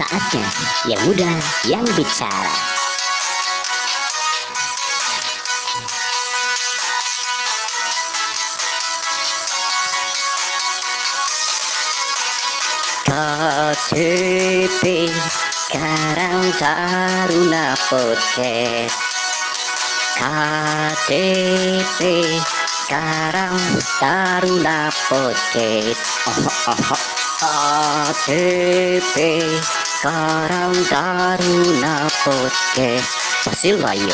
Saatnya yang muda yang bicara. KTP Karang Taruna Podcast KTP Karang Taruna Podcast oh, oh, oh. KTP Karang Taruna Podcast Pasilayo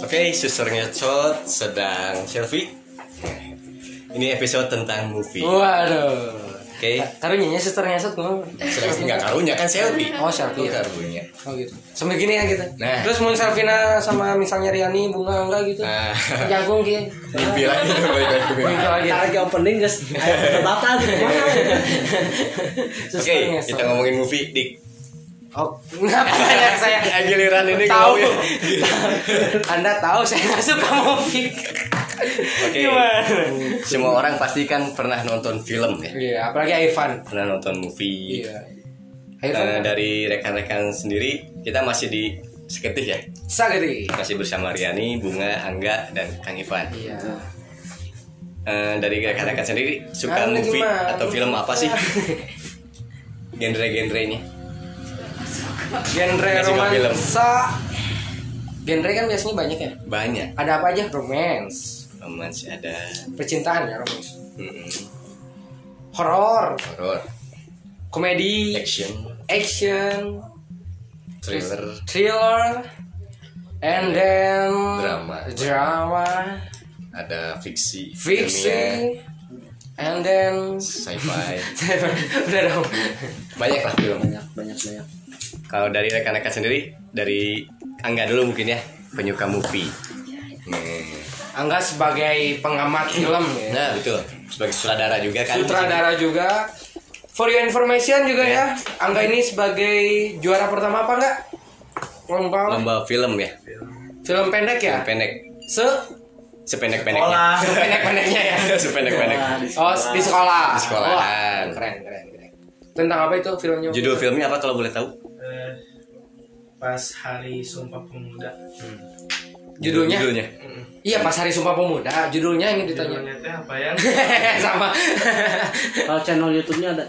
Oke, suster ngecot sedang selfie. Ini episode tentang movie. Waduh. Oke, Karunya suster ngesot ngomong. selfie nggak karunya kan selfie. Oh, selfie. Itu karunya. Oh gitu. Sambil gini ya gitu. Nah. Terus mau Sarvina sama misalnya Riani bunga enggak gitu. Nah, Jagung gitu. mimpi lagi balik lagi mimpi. Lagi. lagi opening guys batal gitu Oke, kita ngomongin movie dik. Oh, kenapa saya Ya, giliran ini tahu. Anda tahu saya nggak suka movie. Oke. Semua orang pasti kan pernah nonton film ya. Iya, apalagi Ivan. Pernah nonton movie. Iya. Ivan. dari rekan-rekan sendiri, kita masih di Seketih ya. Sagri. Masih bersama Riani, Bunga, Angga, dan Kang Ivan. Iya. Eh, dari rekan-rekan sendiri suka Anu movie gimana? atau film apa sih? Genre-genrenya. Genre Nggak suka film. romansa. Genre kan biasanya banyak ya. Banyak. Ada apa aja? Romance, Romance ada percintaan ya romance. mm, Horor, horror, komedi, action, action, thriller, thriller, and then Drama. drama, ada fiksi, fiksi, and then sci-fi. udah dong. Banyak lah film. banyak banyak banyak. Kalau dari rekan-rekan sendiri, dari Angga dulu mungkin ya, penyuka movie. Hmm. Angga sebagai pengamat film ya. Nah betul, sebagai sutradara juga kan. Sutradara juga. For your information juga ya, Angga ini sebagai juara pertama apa enggak? Lomba? Lomba film ya, film pendek ya? pendek, Se sependek-pendeknya. sependek-pendeknya ya. Sependek-pendek. Oh, di sekolah. Di sekolahan. Wah, keren, keren, keren. Tentang apa itu filmnya? Judul filmnya apa kalau boleh tahu? Eh, pas hari Sumpah Pemuda Judulnya? Judulnya. Iya, pas hari Sumpah Pemuda. Judulnya ini ditanya. judulnya teh apa ya Sama. kalau channel YouTube-nya ada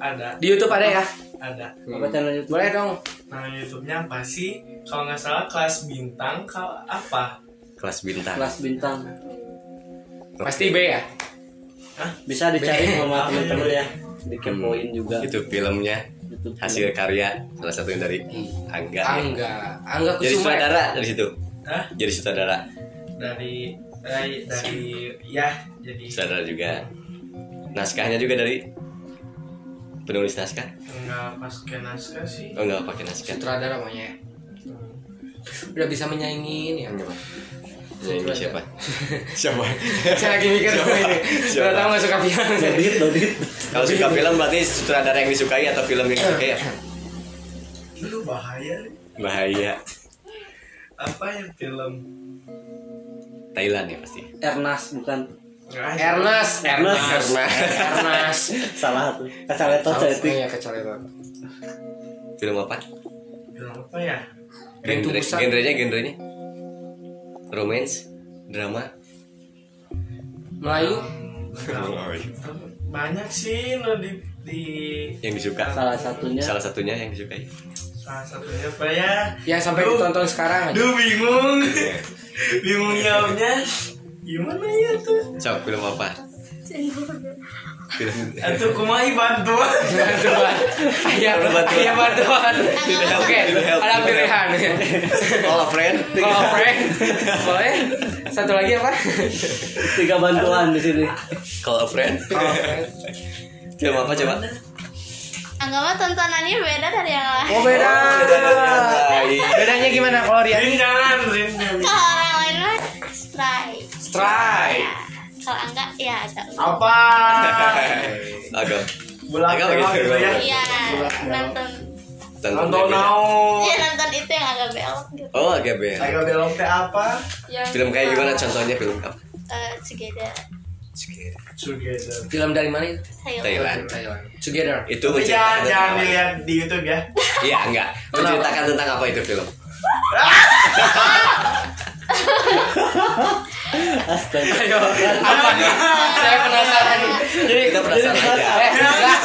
ada Di YouTube ada ya? ada apa channel YouTube Boleh dong. nama YouTube-nya apa sih kalau nggak salah kelas bintang kalau apa Kelas bintang. kelas bintang Pasti B ya? bisa dicari sama teman-teman ya dikepoin juga Itu filmnya hasil karya salah satu dari Angga. ya. Angga. Angga Jadi Kusuma. sutradara dari situ. Hah? Jadi sutradara. dari dari dari ya jadi Sutradara juga. Naskahnya juga dari penulis naskah. nggak pas ke naskah sih Oh enggak pakai naskah. Sutradara maunya. Udah bisa menyaingi ini ya. Ya, ini siapa? siapa? Saya lagi mikir apa ini. Sudah tahu nggak suka film. Dodit Dodit Kalau suka film berarti sutradara yang disukai atau film yang disukai ya? itu bahaya Bahaya. Apa yang film Thailand ya pasti. Ernas bukan Ernest, Ernest, Karena Ernest. salah tuh kacaletot saya itu Iya kecaletot. film apa? film apa ya Genre, genrenya genrenya romance, drama. Melayu. banyak sih no di di Yang disuka. salah satunya Salah satunya yang disukai. Salah satunya apa ya Yang sampai Duh. ditonton sekarang aja. Duh bingung bingung jawabnya gimana ya tuh Sok film apa? Film Atau kumai bantuan Bantuan. Iya, Bantuan. iya bantuan. Oke, ada pilihan. Call a friend. Kalau friend, boleh. Satu lagi apa? tiga bantuan di sini Call a friend. Kalau friend. Film apa coba? Anggap mah tontonannya beda dari yang lain. Oh beda. Baik. Bedanya gimana kalau Rian? Rin jangan Rin. Kalau orang lain mah strike. Strike. Kalau enggak ya ada. apa Agak. Bulan Agak begitu. gitu ya Iya, nonton Nonton beda. naon? Iya nonton itu yang agak belok gitu. Oh agak beda. Agak belok teh apa? Yang Film kayak gimana contohnya film apa? Eh, Together. Together. Film dari mana itu? Thailand. Thailand. Together. Itu Tapi jangan jangan dilihat di YouTube ya. Iya enggak. Menceritakan tentang apa itu film? Ayo, apa nih? Saya penasaran nih. Jadi Kita penasaran aja. Eh, enggak,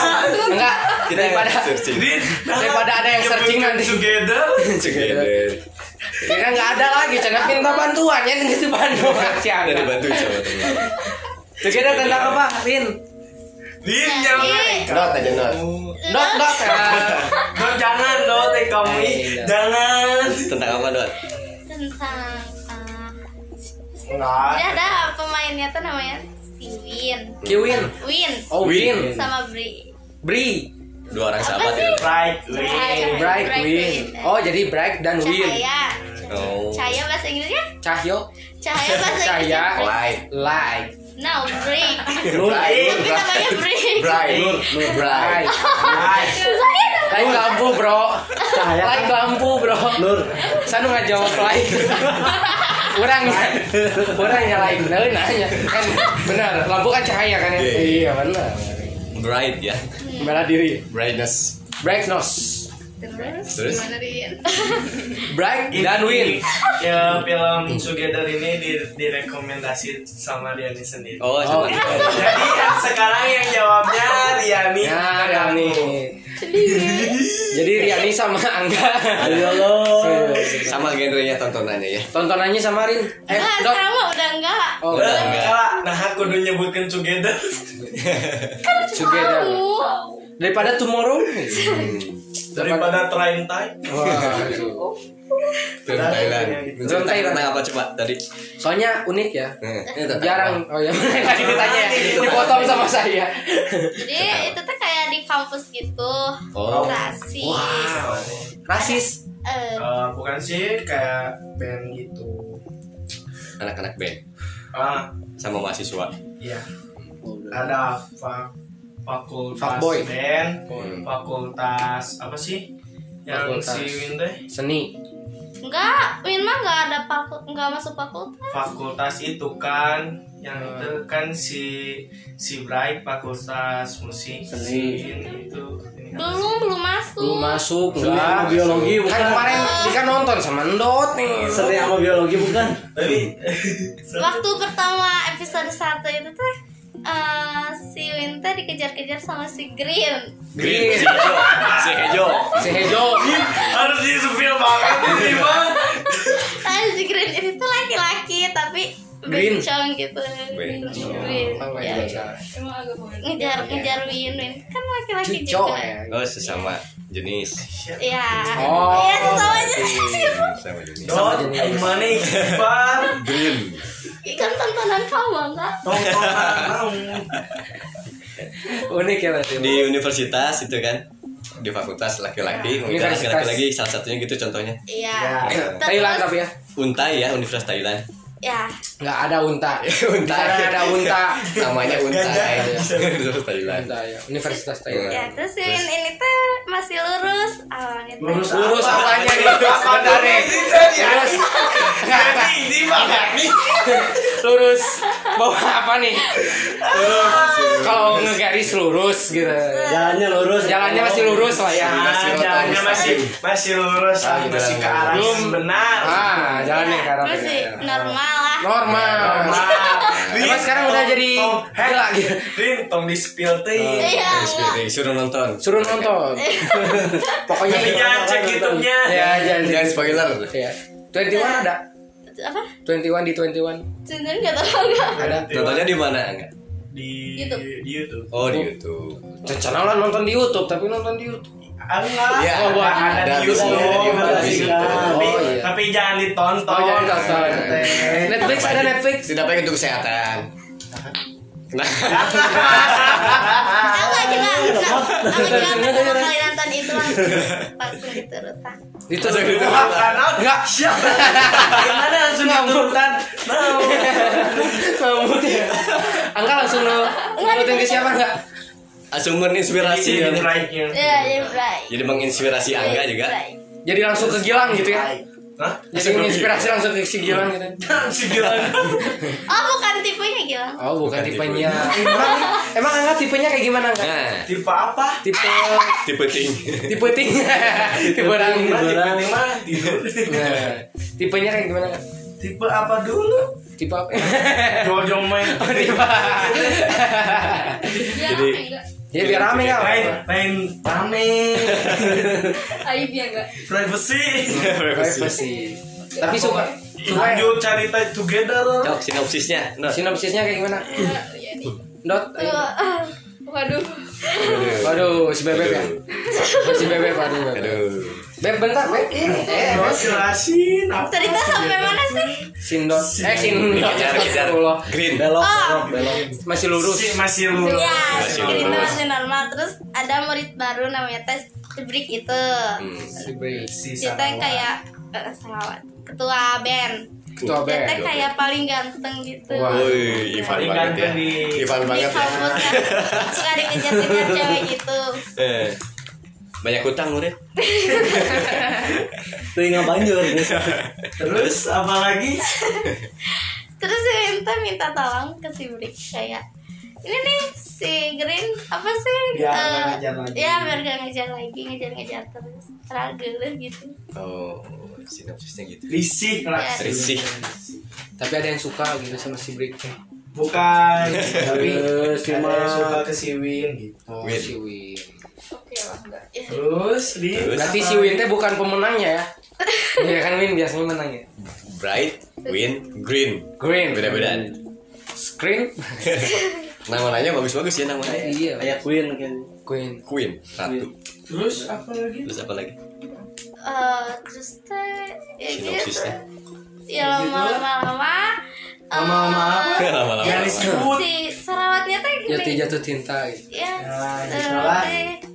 enggak. Kita Daripada searching. daripada ada yang searching nanti. Together. Together. Ya nggak ada lagi, cenah minta bantuan ya gitu bantu si Udah Angga. dibantuin sama Together tentang apa, Rin? Din jangan. Not aja not. Dot dot ya. Dot jangan dot eh kamu ih. Iya. jangan. Tentang apa dot? Tentang eh, Enggak. Jadi ada pemainnya tuh namanya si Win. Kiwin. Win Oh, Win. sama Bri. Bri. Dua orang Apa sahabat sih? itu. Right. Cahaya. Win. Bright Bright Win. Oh, jadi Bright dan Win. Cahaya. Oh. Cahaya bahasa Inggrisnya? Cahyo, Cahaya bahasa Cahaya, Inggrisnya. Light. light. No, break. Bright. Tapi namanya break. Bright. Nur, Bright. Right. Saya. Like lampu, Bro. Like lampu, Bro. Nur Saya nggak jawab like. Kurang. Kurang ya like. Nah, nanya. Kan benar, lampu kan cahaya kan ya? Iya, Iya, benar. Bright ya. Bela diri. Brightness. Brightness. Terus, Terus? gimana Rin? Bright dan Win. Ya film Together ini di, direkomendasi sama Riani sendiri. Oh, Oh, sama. Jadi yang sekarang yang jawabnya Riani. Ya, Riani. Jadi Riani sama Angga. Ayo lo Sama genrenya tontonannya ya. Tontonannya sama Rin. Eh, Enggak, Dot. sekarang mah udah enggak. Oh, Udah. Enggak, nah aku udah nyebutkan Together. Together. Tahu. Daripada tomorrow. Daripada Trying Time. Wah. Film Thailand. Film Thailand. tentang apa coba tadi? Soalnya unik ya. Hmm, tentang Jarang. apa? Oh ya, tadi ditanya ya. Dipotong sama saya. Jadi itu tuh kayak di kampus gitu. Oh. Rasis. Wow. Rasis. Eh, Eh, bukan sih kayak band gitu. Anak-anak band Ah, sama mahasiswa. iya. Ada fa fakultas Fuckboy. band, Hmm. fakultas apa sih? Yang Fakultas. si Win teh? Seni. enggak, Win mah enggak ada fakul enggak masuk fakultas. Fakultas itu kan yang itu kan si si Bright fakultas musik Seni. si itu kan. Belum, belum masuk. Belum masuk Seni enggak. sama biologi Kan bukan kemarin Dika nonton sama Ndot nih. Seni sama biologi bukan Tapi Waktu pertama episode 1 itu tuh eh, si Win teh dikejar-kejar sama si Green. Green. Si Hejo. Si Hejo. Si Hejo. harus disupil banget ini bang. Nah, si Green ini tuh laki-laki tapi Green. bencong gitu. Bencong. Green. Oh, Ya, iya. ngejar ngejar Win Win kan laki-laki juga. ya. Oh, sesama jenis. Iya. Oh, Iya, sesama jenis. Sama jenis. Dot, gimana nih, Bang? Green. Kan tontonan kamu enggak? Tontonan. Unik ya berarti. Di universitas itu kan di fakultas laki-laki, mungkin Universitas. laki-lagi salah satunya gitu contohnya. Iya. Ya. Terus- Thailand tapi ya. Untai ya, Universitas Thailand. Ya. Nggak ada unta. Unta. Ada unta. Namanya. Universitas Thailand. Unta ya. Universitas Thailand. Ya, terus Win ini tuh masih lurus awalnya. tuh. Lurus Lurus apa? apanya nih? Sebentar nih. Lurus. Nggak, nggak. Ini nih. Lurus. Bawa apa nih? Lurus. Kalau ngegaris lurus gitu. Jalannya lurus Jalannya masih lurus lah ya. Ah, jalannya masih masih lurus, Ah, gitu masih ke arah benar. Ah, jalannya Ya, ke arah normal lah. Normal. Normal. Emang sekarang udah jadi gila gitu. Rin, tong di spill teh. Iya, Suruh nonton. Suruh nonton. Pokoknya jangan cek YouTube-nya. Ya, jangan. Jangan spoiler. Ya. 21 ada. Apa? 21 di 21 Sebenarnya enggak tahu enggak. ada. Nontonnya di mana enggak? Di YouTube. di YouTube. Oh, di YouTube. Channel lah nonton di YouTube, tapi nonton di YouTube. Enggak, Iya, Oh, ada- ada, ada visinya. YouTube. Tapi, Oh, iya. tapi jangan ditonton. Oh, jangan. Teh. Netflix ada Netflix. Tidak baik untuk kesehatan. Nah, Enggak juga. Aku juga pertama kali nonton itu langsung langsung diturutan. Itu Wah, karena Enggak. siapa? Gimana langsung diturutan? Mau. Ya. Angga langsung nu nurutin ke siapa enggak? Sumber inspirasi Jadi gitu. Ya ya Bray Jadi menginspirasi Angga juga. Jadi langsung ke Gilang gitu ya. Hah? Jadi menginspirasi langsung ke si Gilang gitu. si Gilang. oh bukan tipenya Gilang Oh, bukan Bukan tipenya. Emang, emang Angga tipenya kayak gimana Angga? Nah, Tipe apa? Tipe tipe ting. tipe ting. tipe orang. Tipe orang. lima tidur. Nah, tipenya kayak gimana? Kak? Tipe apa dulu? Tipe apa? Jojo main. Oh, tipe. ya Jadi- Ya biar rame Main, enggak? main rame. aib ya enggak Privacy. Privacy. Tapi suka suka Lanjut cari time together. Cok sinopsisnya. Nah, sinopsisnya kayak gimana? ya nih Dot. ayo. Eh, waduh Waduh, si bebek ya. Si bebek waduh. Aduh. Beb bentar, Beb. Ini eh Terus jelasin apa? cerita sampai mana sih Sindot. Eh sin. Kejar kejar. Astagfirullah. Green. belok Oh. belok belok Masih lurus. Si masih lurus. ya Masih cerita lurus. masih normal terus ada murid baru namanya tes Cebrik itu Hmm. Dia teh Sarawak. kayak eh, salawat ketua band Ketua band. kayak paling ganteng gitu Wah. Woi, Ivan Paling banget ya. ganteng di- Ivan di banget ya. suka dikejar-kejar cewek gitu Eh. Banyak utang murid. tuh nggak banjur Terus apa lagi? terus si Winta minta tolong ke si Brik kayak ini nih si Green apa sih Biar Eh, nggak ngejar lagi. ya biar gak ngejar lagi ngejar-ngejar terus struggle gitu Oh, sinopsisnya gitu. Risih lah. Ya. Risih. Tapi ada yang suka gitu sama si Bri. Bukan. Tapi si ada yang Mak. suka ke si Win gitu. Oh, Win. si Win. Oke lah enggak Ya. Terus di Terus? Berarti si Win teh bukan pemenangnya ya? Iya kan Win biasanya menang ya. Bright, win, green. Green. Beda-beda. Screen. Nama-namanya bagus-bagus ya namanya. iya. kayak Queen kan Queen. Queen, ratu. terus apa lagi? Terus apa lagi? Eh, terus teh ya gitu ya lama-lama lama Lama-lama apa? Lama-lama. Si sarawatnya teh gini Jatuh jatuh cinta gitu. ya Nah, eh, teh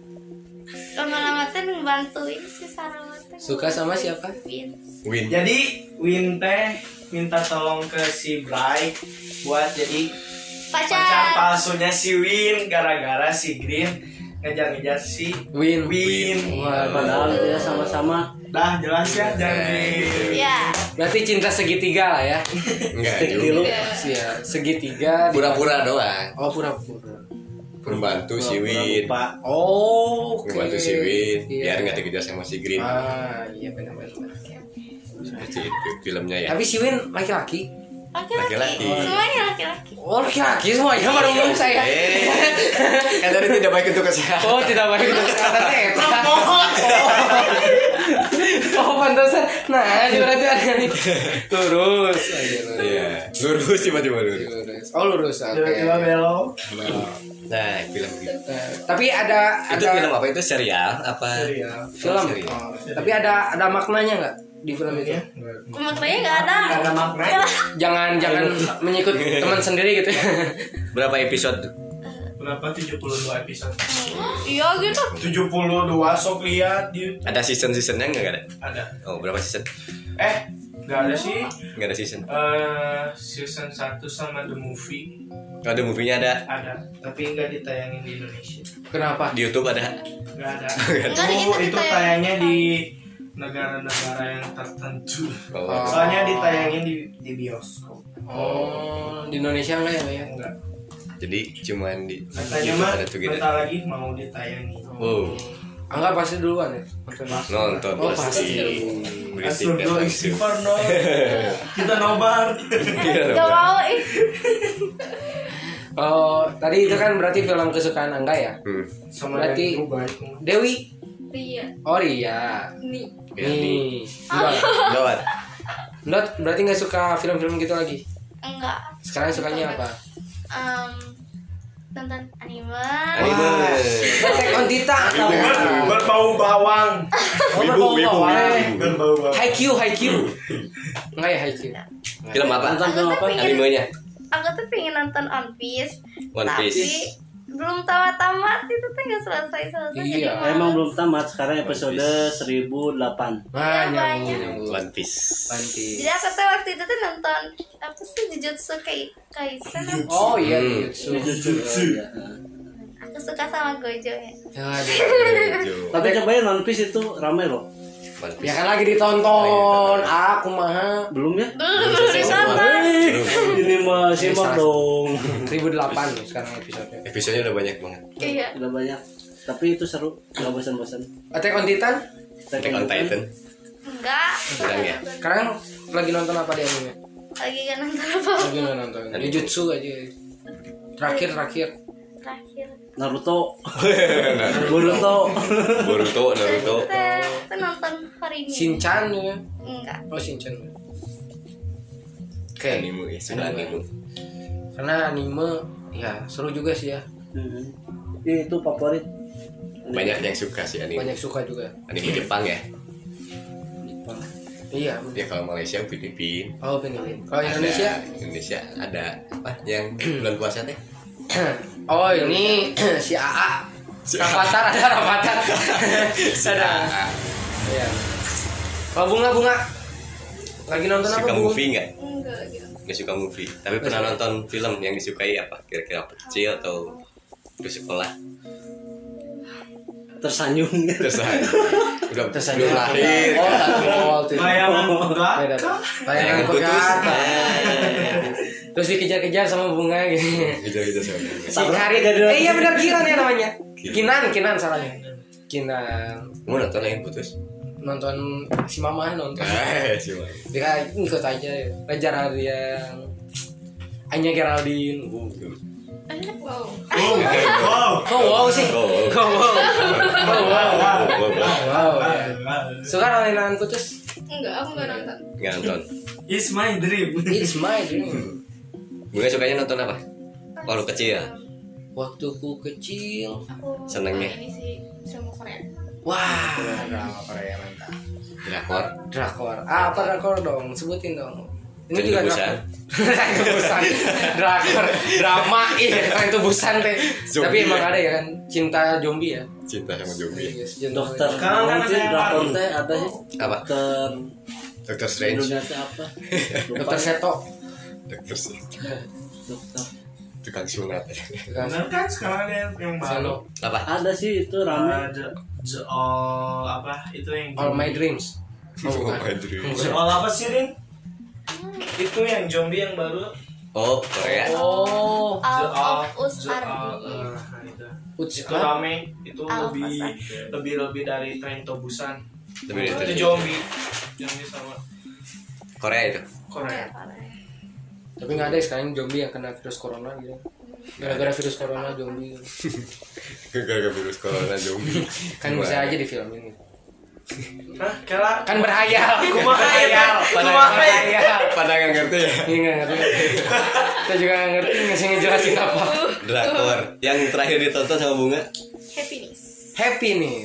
lama-lama teh ngebantuin si sarawat teh Suka sama siapa? Win. Win. Jadi Win teh minta tolong ke si Bright buat jadi pacar pacar palsunya si Win gara-gara si Green ngejar-ngejar si Win. Win. Wah, padahal ya sama-sama Dah jelas ya jangan di ya Berarti cinta segitiga lah ya. Enggak juga. dulu Iya, segitiga. di- Pura-pura doang. Oh, pura-pura. Membantu si Win. Oh, oke. Membantu si Win. Iya. Biar nggak dikejar sama si Green. Ah, iya benar-benar. Seperti itu filmnya ya. Tapi si Win laki-laki. Laki-laki semuanya laki-laki Oh, laki-laki semuanya baru ngomong saya. Eh, kan tadi tidak baik untuk kesehatan. Oh, tidak baik untuk kesehatan eta. Oh, pantasan. Nah, berarti ada nih. Lurus. Iya, lurus tiba-tiba lurus. Oh, lurus. Oke. tiba-tiba belok. Nah, film gitu. Tapi ada Itu ada film apa itu serial apa? Serial. film. Serial. Oh, tapi ada ada maknanya nggak di film itu? maknanya nggak ada Ada maknanya. Jangan jangan mengikut teman sendiri gitu ya. Berapa episode? Berapa 72 episode? iya gitu 72 sok lihat di YouTube. Ada season-seasonnya nggak ada? Ada. Oh, berapa season? Eh, nggak ada sih. Nggak ada season. Eh, season 1 sama The Movie Oh, ada movie-nya ada. ada, tapi nggak ditayangin di Indonesia. Kenapa? Di YouTube ada. Nggak ada. Enggak, itu, itu itu tayangnya di negara-negara yang tertentu. Oh. Soalnya ditayangin di, di bioskop. Oh, di Indonesia enggak ya, ya? Enggak. Jadi cuman di Katanya mah gitu. bentar lagi mau ditayangin. Wow, Enggak pasti duluan ya. nonton Oh, pasti. pasti. Langsung. istighfar no. Kita nobar. Iya, Gak mau ih Oh, tadi itu kan berarti film kesukaan Angga ya? Hmm. Sama Berarti-. Dewi. iya Oh iya. nih Ya, nih. Gawat. Dot, berarti nggak suka film-film gitu lagi? enggak Sekarang sukanya apa? Em, nonton anime Anime. Attack on Titan. Ber- Berbau bawang. Oh, berbau bawang. Berbau bawang. Haikyuu, Haikyuu. Enggak ya Haikyuu. Film apa? Nonton film apa? Animenya. aku tuh pengen nonton One Piece One tapi Piece. Belum tamat-tamat itu tuh nggak selesai selesai Iya, Emang belum tamat sekarang episode 1008 Wah, Ya, nyambung, banyak. One Piece. One Piece. jadi aku tuh waktu itu tuh nonton apa sih Jujutsu Kai Kaisen? Oh iya, Hmm. Jujutsu. Jujutsu. Ya. aku suka sama Gojo ya. Tapi cobain One Piece itu rame loh. One Ya kan lagi ditonton. Aku mah Belum ya? belum ditonton ini mah simak dong. 1008 sekarang episode. Episodenya udah banyak banget. iya Udah banyak. Tapi itu seru, nggak bosan-bosan. Attack on Titan Attack on Titan. enggak Sedang ya. sekarang lagi nonton apa di anime? lagi nonton apa Lagi nggak nonton. Jujutsu aja. Terakhir terakhir. terakhir Naruto. Boruto. Boruto, Naruto. kita nonton hari ini Shinchan ya. enggak Oh Shinchan. Oke. Anime ya, sudah anime. Karena anime ya seru juga sih ya. Hmm. Ini itu favorit. Banyak yang suka sih anime. Banyak suka juga. Anime Jepang ya. Iya. Ya kalau Malaysia Filipin. Oh benar. Kalau Indonesia Ada, Indonesia ada apa yang bulan puasa teh? Oh ini si AA Rafathar ada Rafathar. Ada. Iya. Kalau bunga-bunga Lagi nonton apa Suka movie nggak? enggak gitu Nggak suka movie. Tapi pernah nonton film yang disukai apa? Kira-kira kecil atau di sekolah? Tersanjung. Terus udah Tersanjung. belum lahir. Oh tak waktu itu Bayangan. Bayangan Terus dikejar-kejar sama bunga gitu Gitu-gitu sih. Si Karin Eh iya benar Kiran ya namanya Kinan, Kinan salahnya Kinan Mau nonton yang putus? Nonton si Mama nonton Eh, sih Bang. Dia ikut aja ya Raja Radian Anya Geraldine wow wow wow sih? Kok wow? Kok wow? Wow, wow, wow. Wow. Suka nonton putus? enggak aku enggak nonton Nggak nonton. It's my dream It's my dream. Bunga sukanya nonton apa? Waktu kecil. Waktu ku kecil. aku Senengnya? ini sih sama Korea Wah, drama Korea mantap. Drakor. Drakor. Ah, apa drakor dong? Sebutin dong. Ini Tren juga drakor. Tubusan. Drakor. Drama iya, Tren Tubusan teh. Zombie Tapi emang ya? ada ya kan cinta zombie ya. Cinta sama zombie. Dokter. Sekarang kan Mungkin ada drakor teh ada sih. Apa? Dokter. Doctor Strange. Indonesia apa? Dokter Seto. Dokter Strange. Dokter. Tukang sunat. bener kan sekarang ada yang, yang baru. Apa? Ada sih itu rame. Uh, the, the all apa itu yang All my dreams. Oh, Oh bukan. my dream. The all apa sih Rin? Itu yang zombie yang baru Oh, Korea. Oh. Out All- of Us The All- Army uh, itu rame itu lebih lebih lebih dari tren tobusan Lebih dari itu zombie zombie sama Korea itu. Korea Tapi nggak ada sekarang zombie yang kena virus corona gitu. Gara-gara virus corona zombie. Gara-gara virus corona zombie. Kan bisa aja difilmin gitu. Hah, kela Kan berhayal. Kumaha ya, Berhayal. Kumaha ya? berhayal. Pada nggak ngerti ya. Ini nggak ngerti. Kita juga nggak ngerti ngasih ngejelasin apa. Drakor. Yang terakhir ditonton sama Bunga. happiness Happy nih.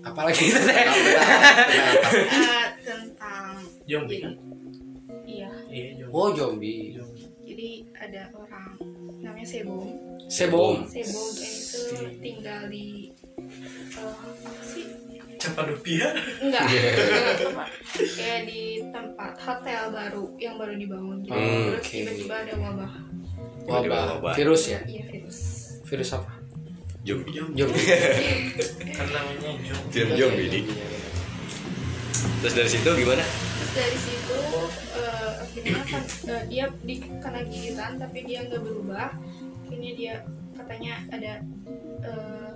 Apalagi itu teh. Eh, tentang zombie iya iya zombie Oh zombie. jadi ada orang namanya Sebom Sebom. Sebom itu tinggal di eh, apa sih Cappadocia enggak tempat kayak di tempat hotel baru yang baru dibangun gitu. Hmm, terus oke. tiba-tiba ada wabah Wabah. Wabah. Virus ya. iya virus Virus apa? Zombie. Zombie. kan namanya zombie zombie. Terus dari situ gimana? Terus dari situ eh, akhirnya kan eh, dia di kena gigitan tapi dia nggak berubah akhirnya dia katanya ada eh,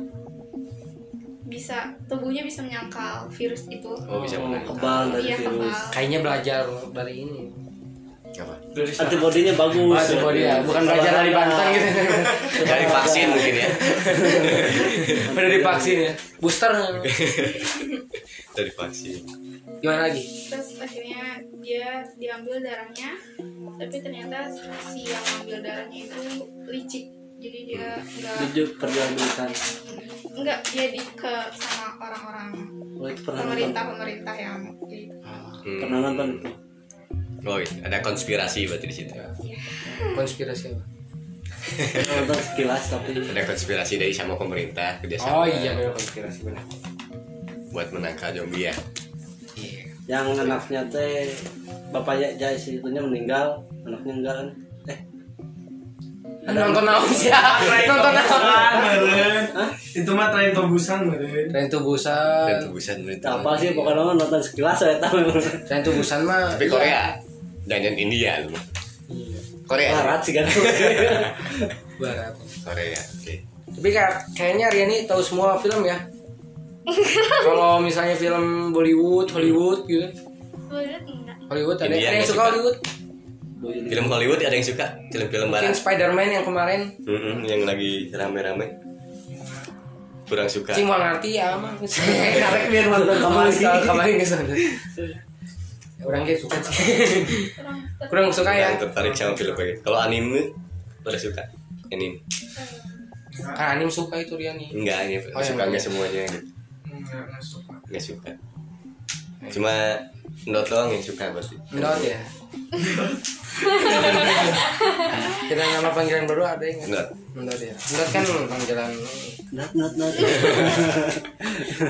bisa tubuhnya bisa menyangkal virus itu Oh bisa mulai. Kebal dari iya virus. kebal Kayaknya belajar dari ini. Apa? dari Antibodinya bagus. Ah, antibody ya, bukan belajar dari Banten gitu. Dari vaksin mungkin ya. Udah divaksin ya. Booster. Dari vaksin. Gimana lagi? terus akhirnya dia diambil darahnya tapi ternyata si yang ambil darahnya itu licik jadi dia nggak Jujur perjuangan. nggak jadi ke sama orang-orang Oh, pernah nonton. pemerintah pemerintah yang. Hmm. Pernah nonton itu. Oh, iya. ada konspirasi berarti di situ. Konspirasi apa? Nonton sekilas tapi Ada konspirasi dari sama pemerintah kerjasama Oh iya benar konspirasi benar. buat menangkal zombie ya. Iya. yang anaknya teh bapaknya jaya itunya meninggal, anaknya enggak kan? Eh, nonton naon sih? Nonton naon itu mah tren tobusan meren Tren dan Tubusan tubusan itu apa sih? Pokoknya mah nonton sekilas saya tahu. Tren Tubusan mah tapi Korea. Jangan India lu. Korea. Barat sih kan. Barat. Korea oke. Tapi kayak kayaknya Riani tahu semua film ya kalau misalnya film Bollywood Hollywood gitu. Menurut enggak. Hollywood ada India yang suka suka. Hollywood? Film Hollywood ada yang suka? Film-film mungkin barat Spider-Man yang kemarin. Mm-mm, yang lagi rame-rame. Kurang suka. Mau ngerti ya mah karek biar nonton kemarin kemarin ke sana orang kayak suka sih. Kurang kurang suka ya. Yang tertarik sama film kayak gitu. kalau anime pada suka. Anime. Kan anim suka itu Riani enggak ini Oh, suka iya. enggak semuanya gitu enggak enggak suka. Enggak suka cuma Ndot doang yang suka berarti Not ya? Kita nama panggilan baru ada yang Ndot Not ya? Not kan panggilan not not not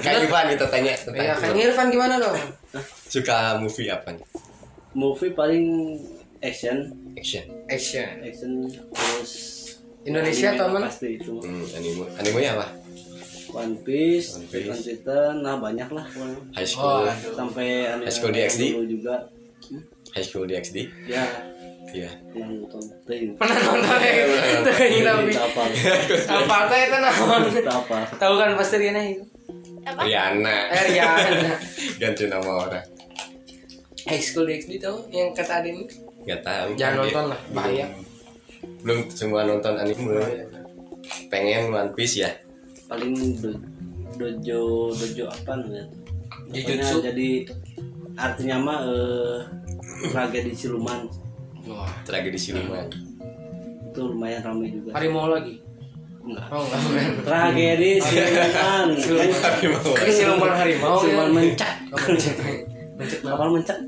Kak Ivan kita tanya tentang ya kan film. Irfan gimana dong? Suka movie apa? Movie paling action. Action. Action. Action terus Indonesia atau mana? pasti itu. Hmm, anime. Animenya apa One Piece, One Piece. Titan, nah banyak lah. High School Oh, sampai High School DxD? juga High School DxD ya iya pernah nonton pernah nonton ya tapi apa apa tuh itu naon apa tahu kan pasti Riana itu Apa? Riana eh Riana ganti nama orang High School DxD tahu yang kata Adin nggak tahu Jangan nonton lah, bahaya. belum semua nonton anime pengen One Piece ya paling do, dojo dojo apa namanya? Pokoknya Jujutsu. jadi artinya mah eh, tragedi siluman. Wah, tragedi siluman. Itu lumayan ramai juga. Harimau lagi? Enggak. Oh enggak. Tragedi siluman. Harimau. Kan siluman harimau siluman ya. mencak. Oh, kapal mencak?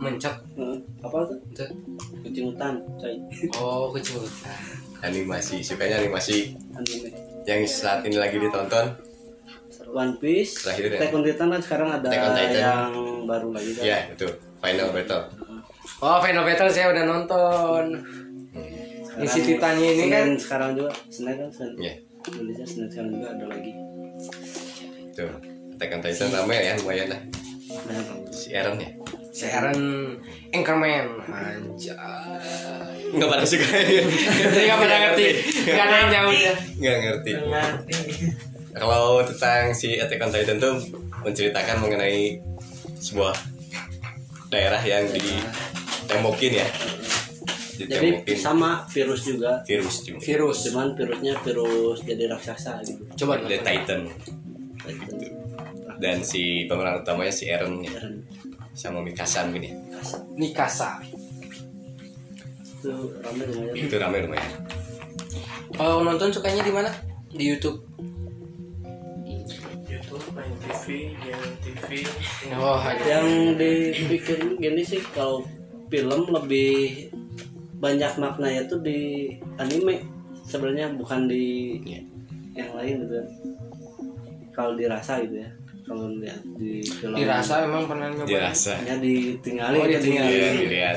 Mencak. Heeh, apa tuh? Kucing hutan coy. Oh kucing hutan. Animasi sukanya animasi. Anime yang saat ini lagi ditonton? One Piece, Terakhir ya? Attack on Titan kan sekarang ada yang baru lagi kan. ya betul. Final Battle. Oh Final Battle saya udah nonton. Hmm. Isi Titannya ini kan? sekarang juga, Senin kan? Senin. ya Indonesia Senin sekarang juga ada lagi. tuh Attack on Titan ramai ya lumayan lah. Si Aaron ya? Sharon Anchorman. Anjay nggak pada suka. Ya Jadi nggak pada ngerti. nggak ada yang jauh ya nggak ngerti. Kalau tentang si Attack on Titan tuh menceritakan mengenai sebuah daerah yang ditembokin ya. Jadi sama virus juga, virus juga. Virus. Cuman virusnya virus jadi raksasa gitu. coba The Titan. Dan si pemeran utamanya si Eren ya. Eren. Sama Mikasa mungkin ya Mikasa. Itu ramai lumayan. itu lumayan kalau nonton sukanya di mana di YouTube YouTube main TV game TV oh Yang dipikir gini sih kalau film lebih banyak maknanya tuh di anime sebenarnya bukan di Iya. yang lain gitu kan. Kalau dirasa gitu ya. Kalau lihat di film dirasa emang pernah nyoba dirasa. Hanya ditinggalin Oh, gitu, ditinggalin. Iya, di- dilihat.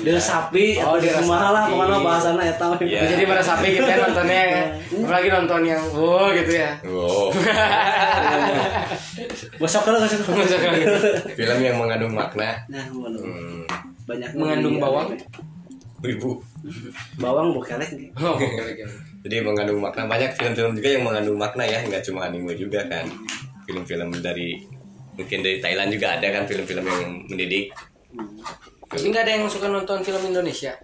dia sapi Oh, dia kumaha lah sapi. ke mana bahasana ya tahu. Iya. jadi merasapi gitu ya nontonnya ya. apalagi nonton yang oh gitu ya. Wow. Besok kalau besok film yang mengandung makna. Nah waduh. hmm, banyak Mengandung bawang? ibu. Bawang bukan lagi oh oke. jadi mengandung makna. Banyak film-film juga yang mengandung makna ya nggak cuma anime juga kan film-film dari mungkin dari Thailand juga ada kan film-film yang mendidik. Tapi nggak ada yang suka nonton film Indonesia?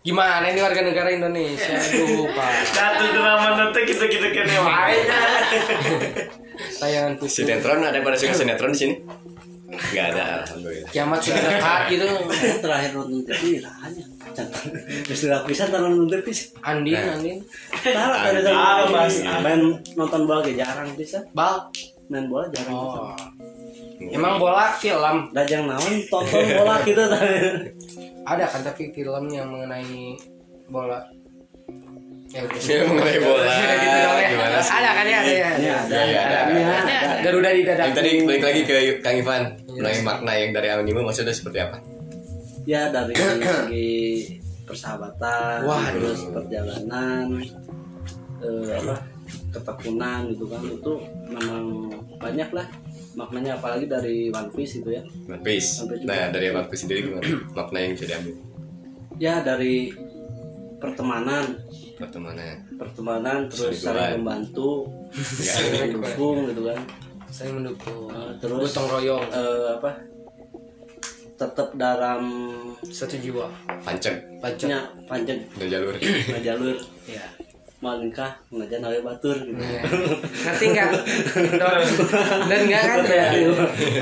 Gimana ini warga negara Indonesia? Aduh pak. Satu drama nanti kita kita kena wae. tayangan putih sinetron ada yang pada suka sinetron di sini? Nggak ada alhamdulillah. Kiamat sudah dekat gitu terakhir nonton TV lah hanya istilah bisa nonton TV sih Andin Nah. Andin Tahu ada Ah, Mas. main nonton bola kayak jarang bisa bal main bola jarang oh emang bola film Dajang naon tonton bola gitu ada kan tapi film yang mengenai bola ya udah Ya, mengenai bola. gitu dong ya. Gimana sih? ada kan ya ada ya Ini ada, Iya, iya, ada, ada, ada. ada, ada. Garuda di dadaku yang tadi balik lagi ke Kang Ivan Iya. mengenai makna yang dari anime maksudnya seperti apa Ya dari segi persahabatan Waduh. terus perjalanan eh, apa ketekunan gitu kan itu memang banyak lah maknanya apalagi dari One Piece itu ya One Piece. One Piece Nah, juga. dari One Piece sendiri gimana? Makna yang bisa diambil ya dari pertemanan pertemanan. pertemanan terus saling membantu Enggak. saling mendukung gitu kan Saya mendukung. Eh, terus Gotong royong eh, apa tetap dalam satu jiwa. Pancek Pajak. nya panjang dan jalur. jalur Ya. mau nikah nawe batur gitu. Nah, ngerti nggak? Dan nggak kan ya?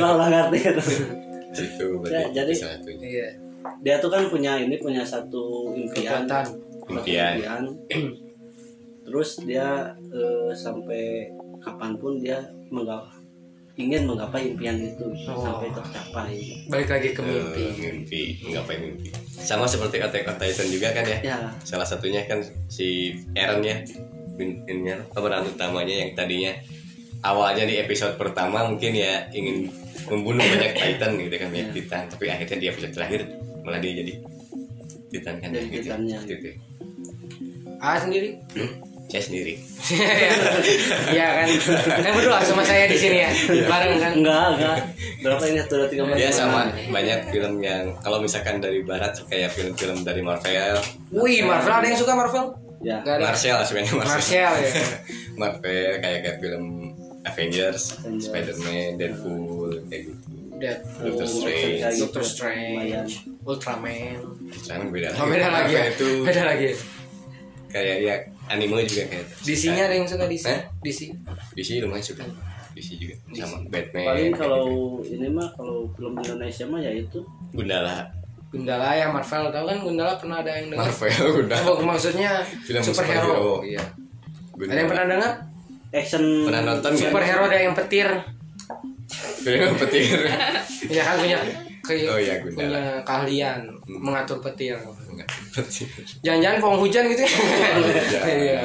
lah lah ngerti itu. Ya, jadi-. Iya. dia tuh kan punya ini punya satu impian Impian. terus dia eh, sampai kapan pun dia menggapai ingin menggapai impian itu Oh. sampai tercapai Balik lagi ke mimpi. Eh, mimpi, menggapai mimpi. Sama seperti Attack on Titan juga kan ya. ya Salah satunya kan si Eren ya. Ininya pemeran utamanya yang tadinya awalnya di episode pertama mungkin ya ingin membunuh banyak Titan gitu kan banyak Titan tapi akhirnya di episode terakhir malah dia jadi Titan kan Jadi gitu. Titannya. Gitu. A sendiri. Saya sendiri. Iya kan. Kan berdua sama saya di sini ya. Bareng kan. enggak enggak berapa ini satu dua tiga empat Ya sama banyak film yang kalau misalkan dari barat kayak film-film dari Marvel, Wih, Marvel ada yang suka Marvel? ya. Marvel sebenarnya Marvel. Marvel ya. Marvel kayak kayak film Avengers, Avengers. Spider-Man, Deadpool kayak gitu. Dead. Doctor Strange. gitu. Doctor Strange. Lumayan. Ultraman. Sekarang beda Oh, beda lagi ya. Itu Beda lagi. kayak ya anime juga kayak DC-nya ada yang suka DC. Hah? DC. DC lumayan suka DC juga sama Batman paling kalau gitu. ini mah kalau film Indonesia mah ya itu Gundala Gundala ya Marvel tahu kan Gundala pernah ada yang dengar? Marvel Gundala Oh, maksudnya Film superhero. superhero. Iya. Gundala. Ada yang pernah dengar? action Pernah nonton? Superhero ada yang petir. film petir Ya kan punya ke- Oh iya, Gundala. punya keahlian Hmm. mengatur petir. Enggak. Jangan-jangan pohon hujan gitu ya. hujan. Iya.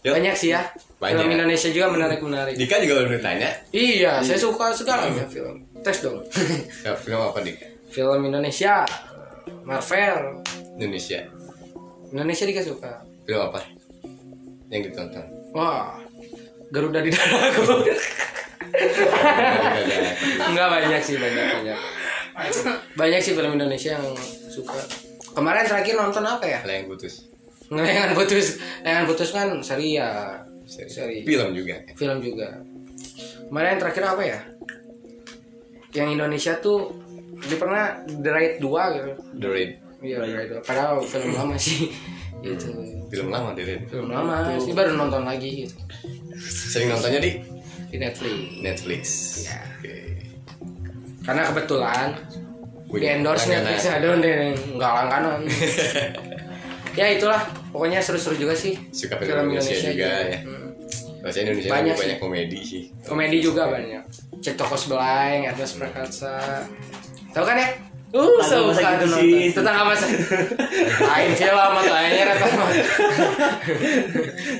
Yuk. Banyak sih ya. Banyak. Film Indonesia juga menarik-menarik. Dika juga baru ditanya Iya, saya suka segalanya film. Tes dong. ya, film apa Dika film Indonesia, Marvel, Indonesia Indonesia juga suka. film apa yang ditonton Wah, Garuda di dadaku. Enggak banyak sih, banyak banyak. Banyak sih film Indonesia yang suka. Kemarin terakhir nonton apa ya? Ada yang putus Layangan putus, layangan putus kan seri ya. Seri. Seri. film juga Film juga. Kemarin terakhir apa ya? Yang Indonesia tuh dia pernah The Raid 2 gitu. The Raid Iya, The Raid 2. Padahal film lama sih. Gitu. film lama The Raid Film lama sih baru nonton lagi gitu. sering nontonnya di Di Netflix. Netflix Iya. Oke. Karena kebetulan di endorse. Netflix aduh deh nggak langganan. ya itulah. Pokoknya seru-seru juga sih. Suka film Indonesia juga ya. Hmm. bahasa Indonesia Banyak banyak, sih. banyak komedi sih. Komedi juga banyak. Cek toko sebelahing Ernest Prakasa tahu kan ya? Uh, suka masa tuh gitu nonton. sih. Tetangga masa Lain film atau lainnya rata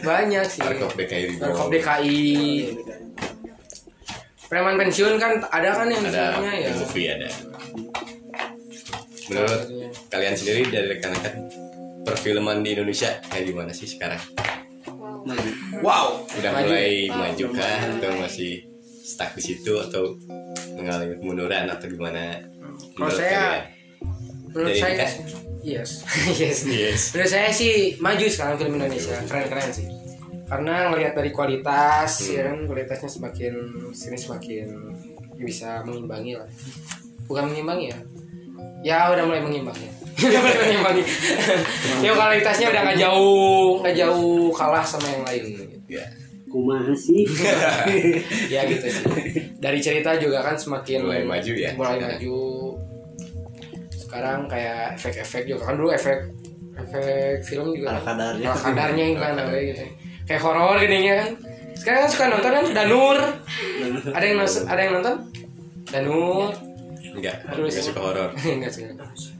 Banyak sih. Warkop DKI Warkop DKI Preman pensiun kan ada kan yang ada. filmnya ya? Movie ada menurut kalian sendiri dari rekan-rekan perfilman di Indonesia kayak gimana sih sekarang Wow. Wow udah Maju. mulai maju kah atau masih stuck di situ atau mengalami kemunduran atau gimana Kalau Menurut saya? Menurut saya kan? Yes Yes yes Menurut saya sih maju sekarang film Indonesia keren-keren sih. Karena ngelihat dari kualitas, Hmm. ya kan kualitasnya semakin sini semakin bisa mengimbangi lah. Bukan mengimbangi ya? Ya udah mulai mengimbangi. udah mulai mengimbangi. ya kualitasnya udah nggak jauh nggak jauh kalah sama yang lain. Gitu. ya kumaha sih Ya gitu sih. Dari cerita juga kan semakin Mulai maju ya mulai sekarang. maju sekarang kayak efek-efek juga kan dulu efek efek film juga kadarnya. kadarnya yang kan kayak gitu kayak horor gini kan sekarang kan suka nonton kan Danur ada yang ada yang nonton Danur enggak Terus- enggak suka horor. Enggak sih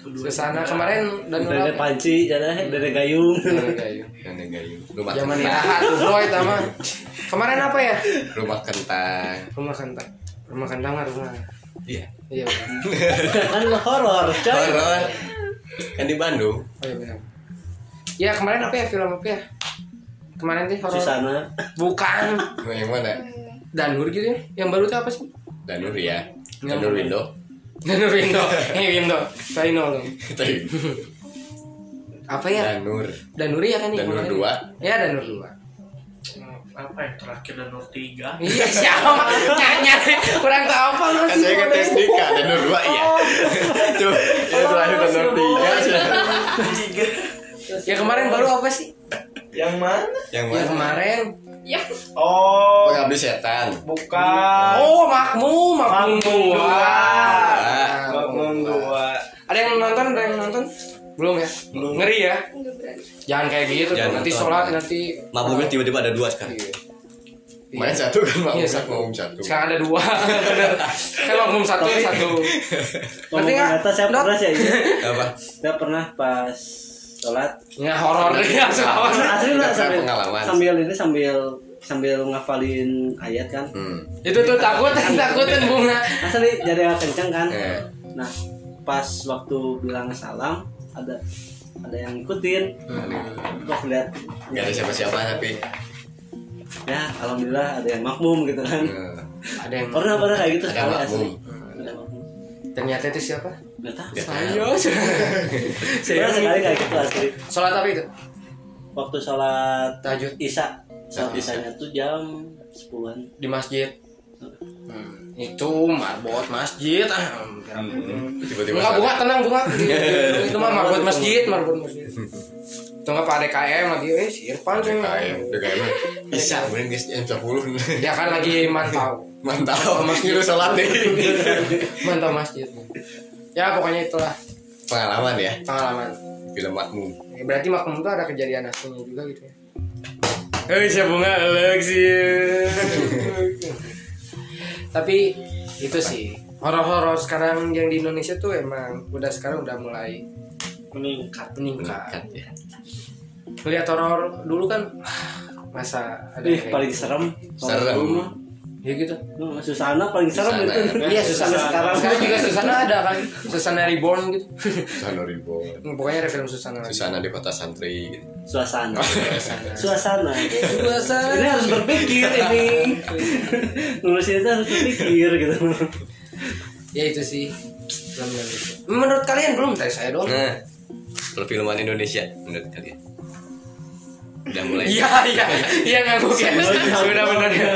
ke sana kemarin Danur Dede apa panci jadi dede gayung. Danur kayu Nenek gayu rumah zaman kentang. Iraha tuh bro itu mah. Kemarin apa ya? Rumah kentang. Rumah kentang. Rumah kentang mah rumah. Iya. Iya kan horor coy. Horor. Kan di Bandung. Oh iya benar. Ya kemarin apa ya? Film apa ya? Kemarin tuh horor. Susana Bukan. Nah, yang mana? Danur gitu ya. Yang baru tuh apa sih? Danur ya. Danur? Window Danur Window. Eh Window. Taino dong. Apa ya? Danur Danur ya kan Danur dua. Ya Danur 2. apa yang terakhir dan Nur tiga Iya siapa? Nyanyi kurang tahu apa lu kan saya ngetes Dika Danur dua iya tuh itu terakhir Danur tiga tiga Ya kemarin baru apa sih? Yang mana yang Ya mana kemarin. Ya, oh pengabdi setan bukan Oh, Makmum, Makmum Makmum dua. dua. Ah, Makmum dua Ada yang nonton? Ada yang nonton? Belum ya? Belum. Ngeri ya? Jangan kayak gitu. Jangan nanti nonton. sholat nanti. mabuknya tiba-tiba ada dua sekarang Iya. Main satu kan Iya, mabuk satu. mabuk satu Sekarang ada dua. Kan makmum satu ya satu. Ngomong nggak? saya pernah sih ya apa saya pernah pas sholat. Ya horor. Ya asli lah sambil pengalaman. sambil ini sambil sambil ngafalin ayat kan? Hmm. Itu tuh takut, takutin bunga. asli jadi kenceng kan? Eh. nah pas waktu bilang salam ada ada yang ngikutin. Kok lihat nggak ada siapa-siapa tapi ya alhamdulillah ada yang makmum gitu kan. Eh, Ada yang pernah pernah kayak gitu Ada sekali makmum. asli. Ada makmum. Ternyata itu siapa? Nggak tahu Nggak Ayo. pernah sekali kayak gitu asli Sholat apa itu? waktu sholat Tahajud isya sholat isanya tuh jam 10-an di masjid. Hmm, itu marbot masjid ah. hmm, tiba-tiba Enggak bunga sadar. tenang bunga. itu mah marbot masjid, marbot masjid. Itu enggak Pak DKM lagi eh si Irfan tuh. DKM DKM bisa bener guys jam sepuluh Dia kan lagi mantau. mantap nyuruh sholat deh Mantau masjid. Ya pokoknya itulah pengalaman ya pengalaman. film makmum Ya, berarti makmum tuh ada kejadian aslinya juga gitu ya. Eh, siapa bunga Alexi. Tapi itu sih horor-horor sekarang yang di Indonesia tuh emang udah sekarang udah mulai meningkat meningkat. Meningkat, ya Melihat horor dulu kan masa ada Ih, paling serem Serem. Dulu ya gitu. oh, Susana paling serem Susana. itu. Iya Susana sekarang. Sekarang juga Susana ada kan? Susana Reborn gitu. Susana Ribbon Pokoknya ada film Susana Susana di kota santri. Suasana. Susana suasana. Susana ini harus berpikir ini. Nulis itu harus berpikir gitu. Ya itu sih. Menurut kalian belum? Dari saya dong nah perfilman Indonesia menurut kalian udah mulai Iya iya iya ngangguk ya Sudah benar ya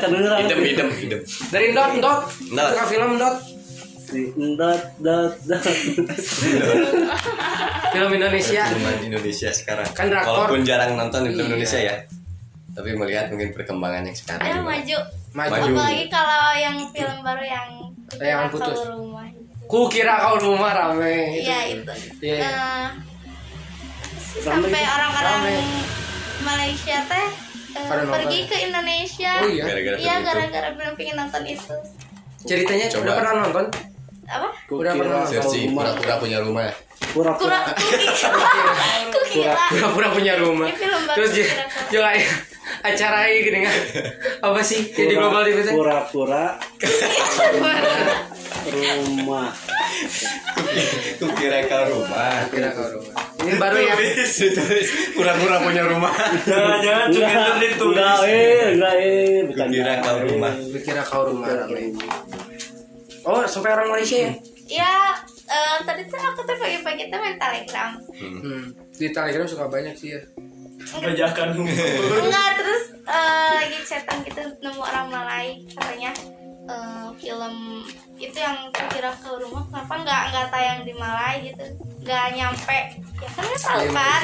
nggak idem idem idem Dari Dot Dot. Suka film Dot dot dot dot Film Indosia perfilman Indonesia sekarang Kan drakor. walaupun jarang nonton film Iya. Indonesia ya tapi melihat mungkin perkembangan yang sekarang Ayo maju. Maju. Apalagi kalau yang film baru yang Layangan Kukira putus. Kau rumah. Ku kira kau rumah rame Iya itu. Iya. Eh, Rame sampai orang-orang. Malaysia teh eh, nonton. pergi ke Indonesia. Oh iya gara-gara Iya gara-gara belum pengen nonton itu. Ceritanya Coba. udah pernah nonton Apa? Udah pernah rumah. pura-pura punya rumah pura-pura Kura kukira. Kukira. Pura-pura punya rumah Terus juga, ya, acara ini gini kan Apa sih yang di Global TV pura-pura rumah Ku kira kau rumah Kira kau rumah Ini baru ya. Pura-pura punya rumah. Jangan-jangan cuma ditulis enggak eh enggak eh. Bukan Kukira kau rumah. Kira kau rumah Oh sampai orang Malaysia ya? Ya eh, tadi tuh aku tuh pagi-pagi tuh main telegram. Hmm. Di Telegram suka banyak sih ya. Bajakan. Enggak terus eh, lagi chatan gitu nemu orang Malay katanya eh, film itu yang kira ke rumah kenapa nggak nggak tayang di Malay gitu? Nggak nyampe. Ya kan nggak tahu Iya, kan?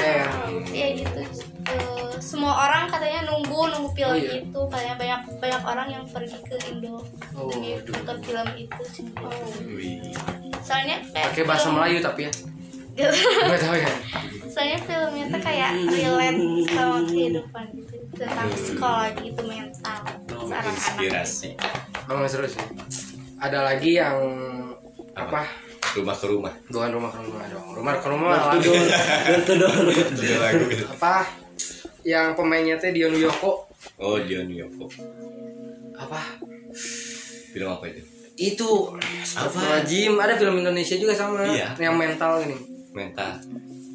ya. Gitu. Eh, semua orang katanya nunggu nunggu film Oh, iya. itu. Katanya banyak banyak orang yang pergi ke Indo Oh, demi nonton film itu sih. Wih. soalnya kayak Pakai bahasa film- Melayu tapi ya? Gitu. Gak tahu ya. Soalnya filmnya tuh kayak relate sama kehidupan gitu tentang psikologi itu mental inspirasi. Emang seru sih. Ada lagi yang Apa? rumah ke rumah. Bukan rumah ke rumah dong. Rumah ke rumah. Door to Apa? Yang pemainnya teh Dion Yoko. Oh John Yoko. Apa? film apa itu? Itu. Astagfirullahaladzim. Ada film Indonesia juga sama. Iya. Yang mental ini. Mental.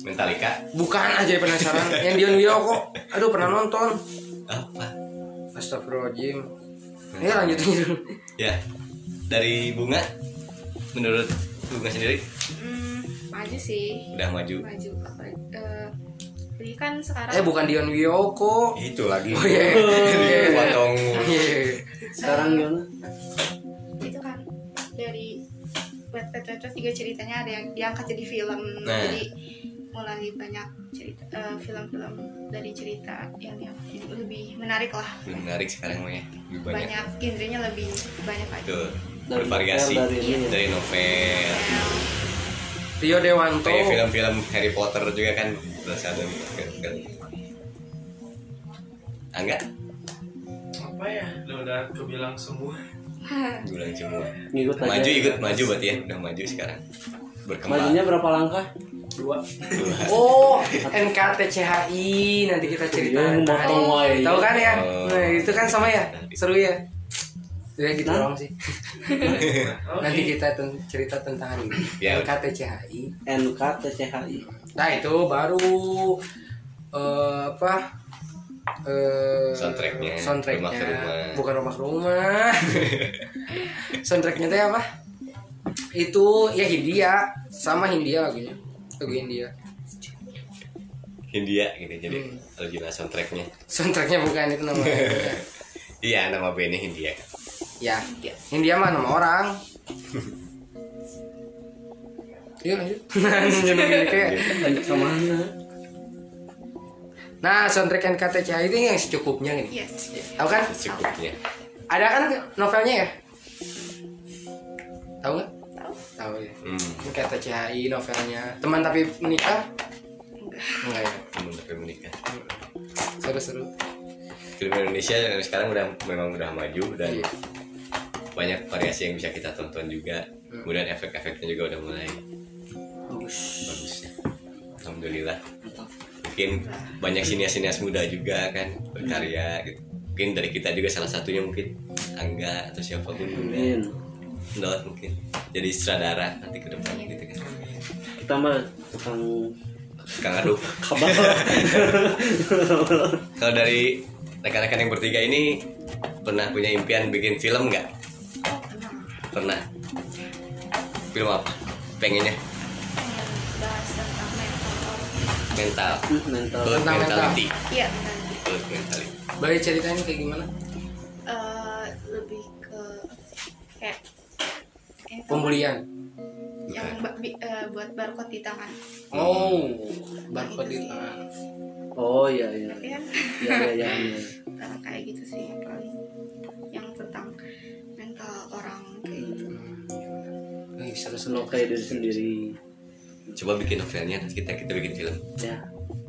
Mentalika. Bukan aja penasaran. Yang Dion Wiyoko aduh pernah nonton. Apa Astagfirullahaladzim. Ya lanjutin dulu ya dari bunga menurut bunga sendiri? Hmm, maju sih. Udah maju. Maju. Apa eh, jadi kan sekarang eh bukan Dion Wiyoko itu lagi. Oh iya. Iya potong Iya. sekarang gimana itu kan dari Wattpad juga ceritanya ada yang diangkat jadi film. Nah. jadi mulai banyak cerita eh, film-film dari cerita yang yang lebih menarik lah. Menarik sekarang ya lebih banyak. Banyak genrenya lebih banyak aja bervariasi. novel, dari ini ya. dari novel. Rio Dewanto. Kayak film-film Harry Potter juga kan. Ada film Angga? Apa ya? Udah udah kebilang semua. Bilang semua. Aja maju ikut. Maju berarti ya. Udah maju sekarang. Berkembang. Majunya berapa langkah dua. Oh, NKTCHI nanti kita cerita. Iya, wae. Tahu kan ya? Oh. Nah, itu kan sama ya? Seru ya? Ya gitu Nah. doang sih. Nanti kita ten- cerita tentang ini. Ya. NKTCHI. NKTCHI Nah, itu baru eh, apa? Eh, Soundtracknya, soundtracknya Rumah ke Rumah. bukan rumah ke rumah soundtracknya teh apa itu ya Hindia sama Hindia lagunya lagu Hindia Hindia gitu jadi Hmm. original soundtracknya. Soundtracknya bukan itu namanya iya nama bandnya Hindia ya. Hindia mah nama orang. Yuk lanjut. Lanjut ke mana Nah soundtrack NKTCH itu yang secukupnya nih yes Tahu kan? secukupnya. Ada kan novelnya ya? Tahu nggak? Tahu ya. Hmm. NKTCHI novelnya. Teman tapi menikah? Enggak ya? Temen tapi menikah. Seru-seru. Film Indonesia yang sekarang udah memang udah maju dan Iya. banyak variasi yang bisa kita tonton juga. Hmm. kemudian efek-efeknya juga udah mulai bagus. bagus ya alhamdulillah mungkin banyak sinias-sinias muda juga kan berkarya gitu. Mungkin dari kita juga salah satunya mungkin Angga atau siapa pun. Muda Amin. Dot mungkin. Jadi sutradara nanti ke depan gitu kan. Kita mah tukang Kang Aduh kabar kalau dari rekan-rekan yang bertiga ini pernah punya impian bikin film nggak? Pernah. Pernah film apa? Pengennya? Pengen bahas tentang mental. Mental mental. Mentality. Iya. Mentality. Boleh ceritanya kayak gimana? Eh, lebih ke kayak itu, Pembulian yang ba- bi- eh, buat barcode di tangan. Oh Barcode Gitu di sih. tangan. Oh iya iya. Tapi kan? Iya iya iya, iya. eh, kayak gitu sih paling yang tentang mental orang kayak gitu. Wih, seru-seru Lo kayak diri sendiri. Coba bikin novelnya nanti kita kita bikin film. Ya.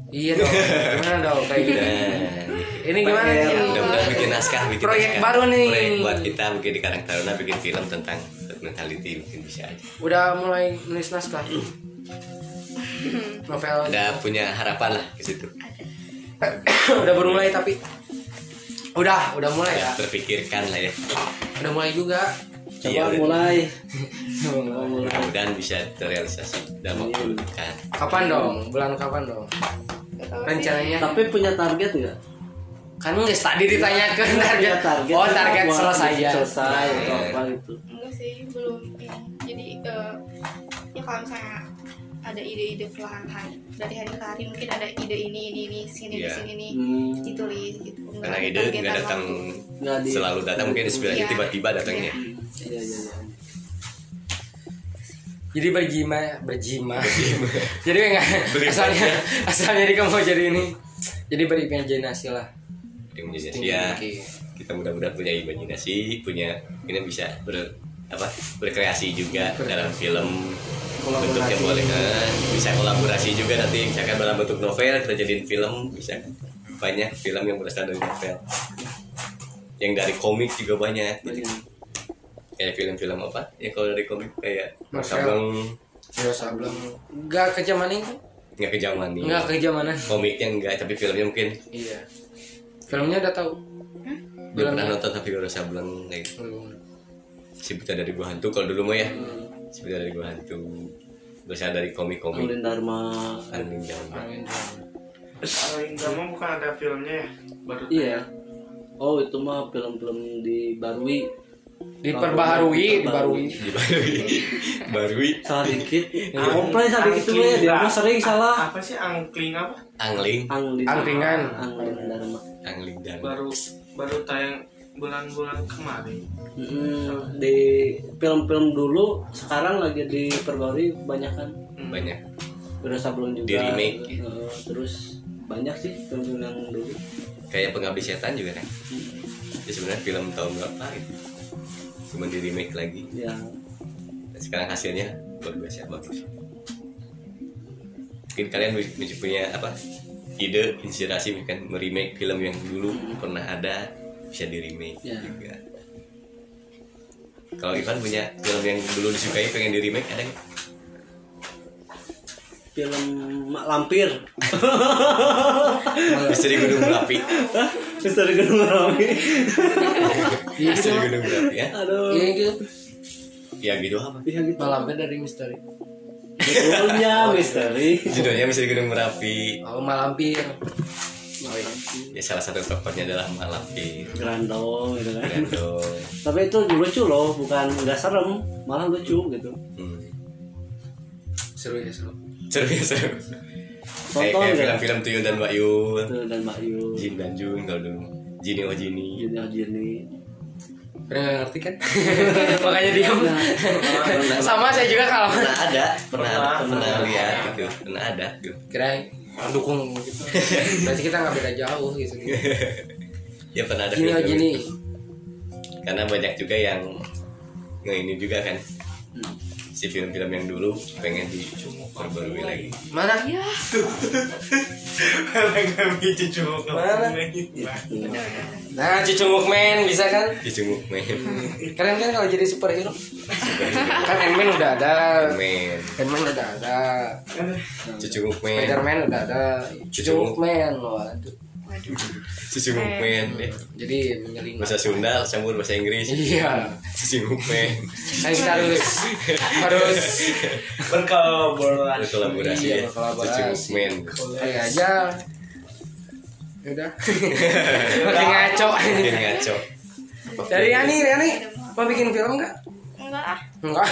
Iya dong, gimana dong kayak gitu? Dan Ini gimana sih? mudah-mudahan bikin naskah bikin Proyek naskah. baru nih. proyek buat kita mungkin di Karang Taruna bikin film tentang mentality mungkin bisa aja. Udah mulai nulis naskah. Novel. Ada punya harapan lah ke situ. Udah baru mulai tapi Udah, udah mulai ya. Terpikirkan lah ya. Udah mulai juga. Coba Iya, udah. mulai. Mudah-mudahan bisa terrealisasi dalam waktu dekat Kapan dong? Bulan kapan dong? Rencananya. Tapi punya target nggak Kan nggak tadi ditanyakan target. Punya target Oh target buat selesai ya. selesai atau Nah. apa gitu. Enggak sih belum ini. Jadi eh, ya kalau misalnya ada ide-ide perlahan-lahan dari hari ke hari mungkin ada ide ini ini ini sini Iya. di sini nih. Hmm, ditulis gitu. Nggak karena ide nggak datang waktu. selalu datang mungkin inspirasi Iya. tiba-tiba datangnya. Iya. Iya iya Jadi berjima Berjima Jadi enggak Asalnya Asalnya di kamu mau jadi ini. Jadi berimajinasi lah yang Tinggi ya kita mudah-mudahan punya imajinasi punya ini bisa ber apa berkreasi juga dalam film. Bentuknya boleh kan bisa kolaborasi juga nanti. Misalkan dalam bentuk novel kita jadiin film bisa. Banyak film yang berasal dari novel. Yang dari komik juga banyak gitu. Banyak. kayak film-film apa? Ya kalau dari komik kayak. Sabang. Ya sableng Enggak ke zaman itu nggak ke zaman ini Enggak ke zamanan komiknya enggak tapi filmnya mungkin. Iya Filmnya udah tahu? Belum pernah Filmnya? nonton tapi baru Sableng kayak Belum. Si buta dari gua hantu kalau dulu mah ya. Hmm. si buta dari gua hantu. Berasal dari komik-komik. Angling Dharma. Angling Dharma. Paling gampang bukan ada filmnya ya? Baru iya. oh itu mah film-film di Barwi diperbaharui dibarui. Dibarui. Barui salah dikit. Komplain salah dikit tuh ya dia mah sering salah. Apa sih angkling apa? Angling. Angling. Angkringan. Angling Dharma angling Dharma baru baru tayang bulan-bulan kemarin. Mm, di film-film dulu sekarang lagi diperbarui banyak kan? Hmm. banyak. Udah sebelum juga. Di remake. eh, terus banyak sih film-film yang dulu. Kayak pengabdi setan juga kan? Ya sebenarnya film tahun berapa? gitu cuma di remake lagi. Ya Dan sekarang hasilnya luar biasa bagus. Mungkin kalian punya apa ide inspirasi kan meremake film yang dulu pernah ada bisa di remake Ya. juga. Kalau Ivan punya film yang dulu disukai pengen di remake ada nggak? film Mak Lampir. Misteri Gunung Berapi Misteri Gunung Merapi Misteri Gunung Berapi ya. Aduh. Iya gitu. Ya gitu apa? Bisa gitu. Malampir dari misteri. Judulnya misteri. Judulnya Misteri Gunung Merapi. Oh malampir ya salah satu tokohnya adalah Malampir Grandong gitu kan. Grandong tapi itu lucu loh bukan nggak serem malah lucu gitu. Hmm. seru ya seru. Seru ya seru kayak tonton kayak film-film Tuyul dan Mbak Yul Tuh, dan Mbak Yu Jin dan Jun kalau dulu Jini oh Jini Juni Juni Pernah nggak ngerti kan? Makanya diam. Nah, Sama saya juga kalau pernah ada pernah Pernah. pernah lihat gitu pernah ada gitu kira dukung gitu. Berarti kita nggak beda jauh gitu. ya pernah ada Gini oh film gini. karena banyak juga yang nge ini juga kan Hmm. Si film-film yang dulu pengen diperbarui lagi Mana? Mana kami cucu Mana? Nah, cucu Mukmen bisa kan? dicunguk men Keren kan kalau jadi superhero? kan Ant-Man udah ada. men Ant-Man udah ada. cucunguk men Spider-Man udah ada. Cucu Mukmen waduh. Cucunguk men eh, Jadi menyeling. bahasa Sunda campur bahasa Inggris Iya. cucunguk men Kan kita harus harus berkolaborasi berkolaborasi Iya, ya berkolaborasi. cucunguk men kayak aja. Ya Udah. Makin ngaco. makin ngaco Dari Ani, Ani mau bikin film nggak? Enggak ah Enggak.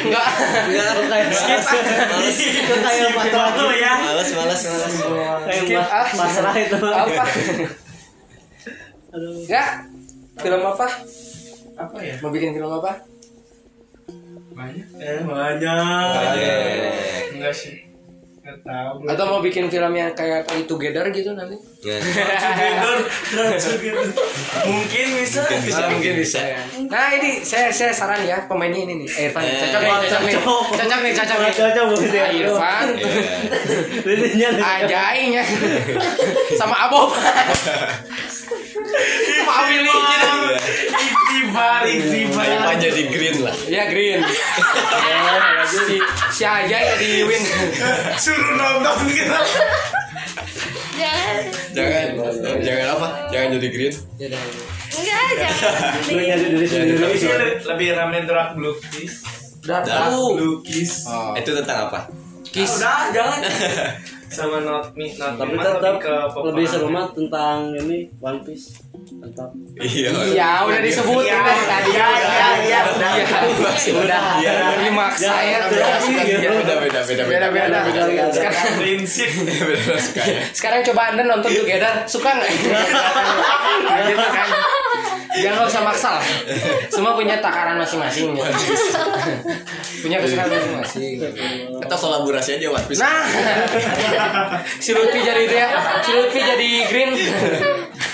Enggak. Enggak, kok kayak skip. Males. Kok kayak pasrah Dulu ya malas malas malas Kayak Skip, mas- ah. pasrah itu. Apa? Aduh. Enggak. Film apa? apa ya Mau bikin film apa? banyak eh banyak Banyak. enggak sih tahu Atau mau bikin film yang kayak Play Together gitu nanti? Nah, Together, together. mungkin bisa mungkin bisa Ah, mungkin bisa ya. Nah ini saya saya saran ya pemainnya ini nih Irfan Eh, cocok nih cocok nih cocok. cocok nih cocok nih Cocok ya. Ah, Irfan Iya. Nih. Ajainya sama Abob Awili gitu iktibar iktibar Apa jadi green lah. Iya green. Si si Ajay jadi win suruh nonton gitu jangan jangan jangan apa? Jangan jadi green. Ya enggak jangan. Lu nyari diri sendiri. lebih rame drag lukis tahu. lukis Oh. itu tentang apa? Kiss. udah jangan sama not me not Tapi tetap lebih ke lebih seru mah tentang ini One Piece. Tetap. iya Iya, udah disebut Iya, udah tadi. iya, iya, iya, udah. Iya. Udah. Iya. Ini maksa ya. Gitu. beda beda beda Beda beda. Beda. Sekarang prinsip beda ya sekarang coba anda nonton together suka nggak? gitu kan? Jangan usah maksa lah. Semua punya takaran masing-masing. Ya. punya kesukaan masing-masing. atau kolaborasi aja One Piece Nah, si Lutfi jadi itu ya. Si Lutfi jadi green.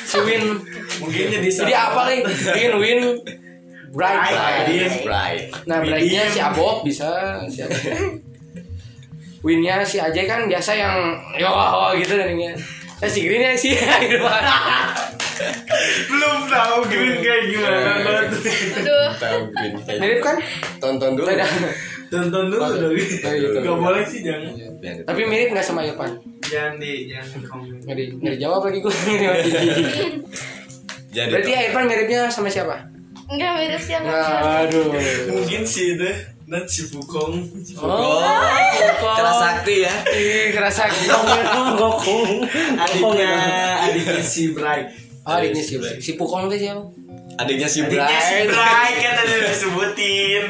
Si Win. mungkin jadi Jadi apa nih? Win, Win, Bright. Bright. right Nah, Brightnya si Abob bisa. Si Abob. Winnya si Ajay kan biasa yang yo gitu tadinya. Eh si Greennya si. Gitu. belum tahu green kayak gimana Not. aduh. Tahu green kayak Mirip kan? tonton dulu. Tonton dulu dong. Oh, nggak boleh sih jangan. Tapi mirip nggak sama Irfan? jangan di jangan di komen. Nggak di nggak dijawab lagi gue. jadi Berarti ya Irfan miripnya sama siapa? enggak mirip siapa aduh. mungkin sih itu dan si Bukong Oh, keras sakti ya Ih, kerasa gitu. Gokong. adiknya adiknya si Bright Oh, adiknya si si Pukong tuh siapa? adiknya si adiknya si Bright Bright kan tadi udah disebutin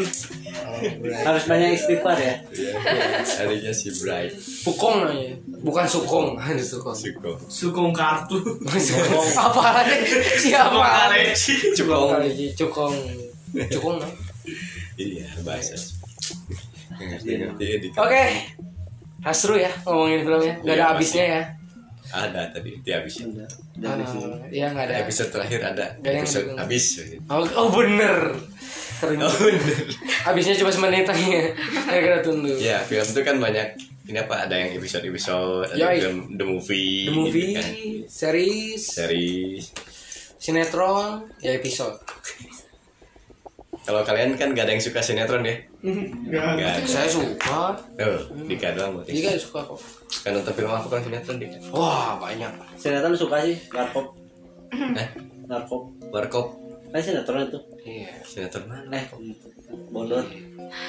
Harus banyak istighfar ya. Iya, adiknya si Bright Pukong namanya. Bukan Sukong, ada Sukong. Suko Sukong kartu Sukong. Apa lagi? Siapa? Sukong Cukong. Cukong Cukong. Cukong. Iya bahasa ngerti-ngerti ya di Oke. Seru ya ngomongin filmnya. Gak ada Iya, habisnya ya. ada tadi di habis Udah. Dari sini. Iya nggak ada. episode terakhir ada Gak ada episode habis Oh, oh bener. Keren. oh bener Habisnya cuma semenit aja. Kayak kita tunggu. ya film itu kan banyak ini apa ada yang episode episode ada Yoi. film the movie The movie, gitu kan. series, series sinetron, ya episode. Kalau kalian kan gak ada yang suka sinetron ya Gak ada Saya suka. Tuh, Dika doang berarti Iya suka kok. kan nonton film apa kan sinetron Dika Wah banyak. Sinetron suka sih, warkop. Hah? Warkop. Warkop Kan sinetron itu. Iya. sinetron mana Eh, bondot.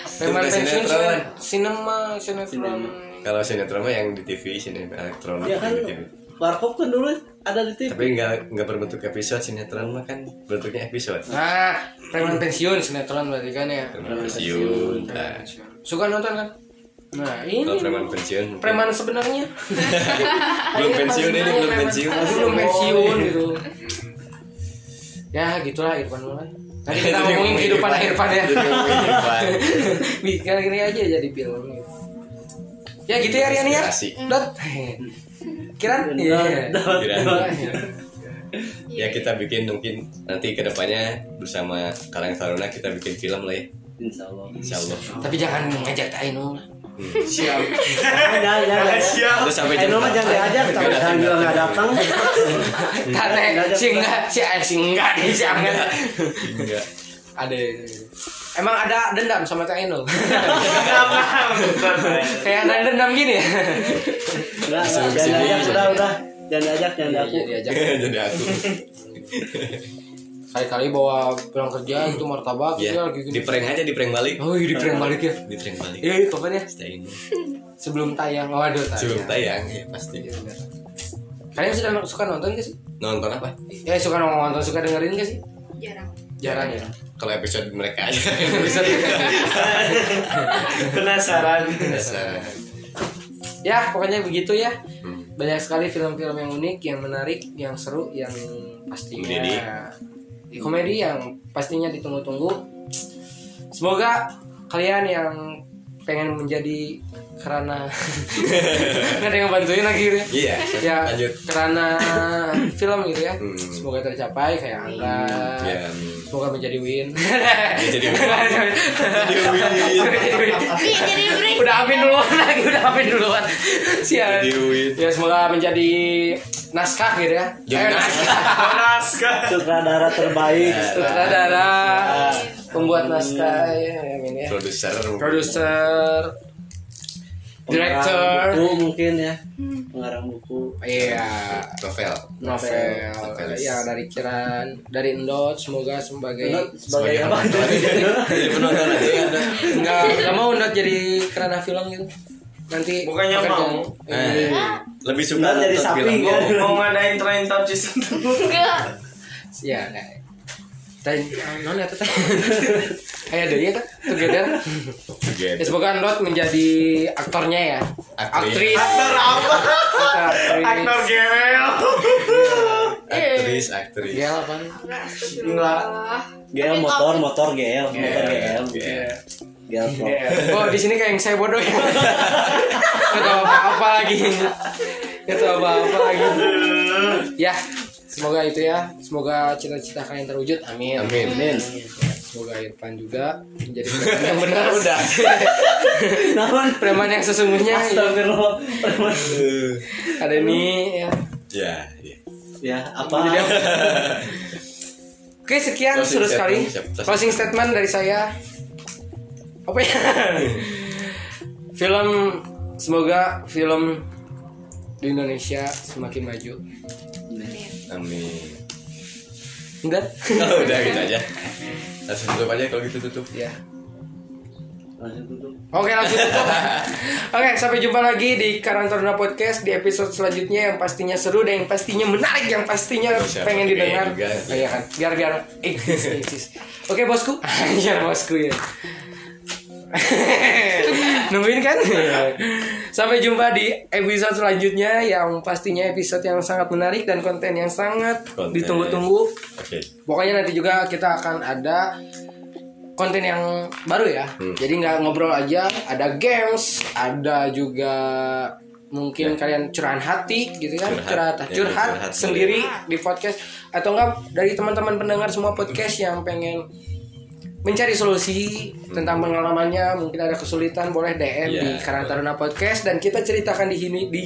Suka pensiun sinetron. sinema sinetron. kalau sinetron mah yang di TV sinetron elektronik Ya kan di TV. Warkop kan dulu ada di TV. tapi nggak nggak berbentuk episode sinetron mah kan bentuknya episode Nah, preman pensiun sinetron berarti kan ya. Preman pensiun nah. Suka nonton kan? Nah ini kalau preman pensiun preman sebenarnya. belum pensiun ini belum pensiun belum pensiun gitu. Ya gitulah Irfan mulai. Tadi kita ngomongin kehidupan Irfan ya. Bikin gini aja jadi film gitu. Ya gitu ya Rian ya. Dot. Kiran? Iya. Kira- ya kita bikin mungkin nanti ke depannya bersama Karang Taruna kita bikin film lah ya Insya Allah. Insya Allah Tapi jangan ngajak Ainul. siap Jangan, jangan. siap Terus sampai jam Noma jangan diajak, Nggak jangan bilang nggak datang. Tane si enggak si si enggak nih si enggak. Enggak. Ada. Emang ada dendam sama Kak Ainul. Kayak ada dendam gini ya. Udah, Disuruh jangan ke sini, diajak, jadi. udah, udah. Jangan diajak, jangan Iya, diajak. jadi aku Kali-kali bawa pulang kerja itu martabak ya lagi gini. di prank aja di prank balik Oh, iya di prank balik ya. di prank balik Iya, itu kan ya. stay in Sebelum tayang. Oh, aduh tayang. sebelum tayang ya pasti Kalian sudah suka nonton gak sih? nonton apa Ya suka nonton, suka dengerin gak sih? jarang Jarang ya. kalau episode mereka aja penasaran Dasar. Ya, pokoknya begitu ya. Hmm. Banyak sekali film-film yang unik, yang menarik, yang seru, yang pastinya Mendidik. di komedi yang pastinya ditunggu-tunggu. Semoga kalian yang pengen menjadi kerana. Nggak ada yang bantuin lagi gitu ya. iya ya lanjut. karena film gitu ya. Hmm. semoga tercapai kayak angga. Ya semoga menjadi win. Ya, jadi win. Jadi win. Iya udah amin duluan lagi udah amin duluan. Win. ya semoga menjadi naskah gitu ya. Jadi Eh, naskah. naskah. Sutradara terbaik. sutradara pembuat naskah ya amin ya. Produser. Produser. Director. Pengarang buku mungkin ya. Pengarang buku. iya. Novel. Novel. Novelis. ya dari Kiran dari Endot semoga sebagai Benar, sebagai apa? jadi penonton aja ya ada nggak nggak mau Endot jadi kerana film gitu nanti Bukannya mau. Eh, lebih suka jadi sapi, film kan? mau. Ngadain train top season. Enggak. Ya kayak Tanya, non ya teh kayak ada ya kan together. Ya, Gitu. semoga Endot menjadi aktornya ya. Aktris. aktris. Aktor apa? Aktris. Aktor gel. Aktris aktris. Ya apa enggak. GL motor, motor GL, motor GL. Iya. GL Pro. oh di sini kayak yang saya bodoh ya? Nggak tahu apa apa lagi. Nggak tahu apa apa lagi. Ya semoga itu ya. Semoga cita-cita kalian terwujud. Amin. Amin. amin. Semoga Irfan juga menjadi preman yang benar udah. Namun preman yang sesungguhnya. Ya. Astagfirullah. ada ini ya. Ya ya. Ya, apa? Jadi? Oke sekian Closing seru sekali. closing statement dari saya. Apa ya? Film semoga film di Indonesia semakin maju amin. Enggak. Oh, udah gitu aja. Langsung tutup aja kalau gitu tutup. Ya langsung tutup. Oke langsung tutup. Oke sampai jumpa lagi di Karang Taruna Podcast di episode selanjutnya yang pastinya seru dan yang pastinya menarik yang pastinya Bisa pengen didengar. Oh, iya kan? Biar biar. Oke bosku, ya bosku ya. Nungguin kan? Sampai jumpa di episode selanjutnya yang pastinya episode yang sangat menarik dan konten yang sangat Konten. ditunggu-tunggu. Oke. Pokoknya nanti juga kita akan ada konten yang baru ya. Hmm. Jadi nggak ngobrol aja, ada games, ada juga mungkin kalian curahan hati gitu kan, Ya. Curhat. curhat, Ya, curhat, curhat sendiri di podcast atau enggak dari teman-teman pendengar semua podcast yang pengen mencari solusi tentang pengalamannya mungkin ada kesulitan boleh DM Ya. di Karang Taruna Podcast dan kita ceritakan di sini di,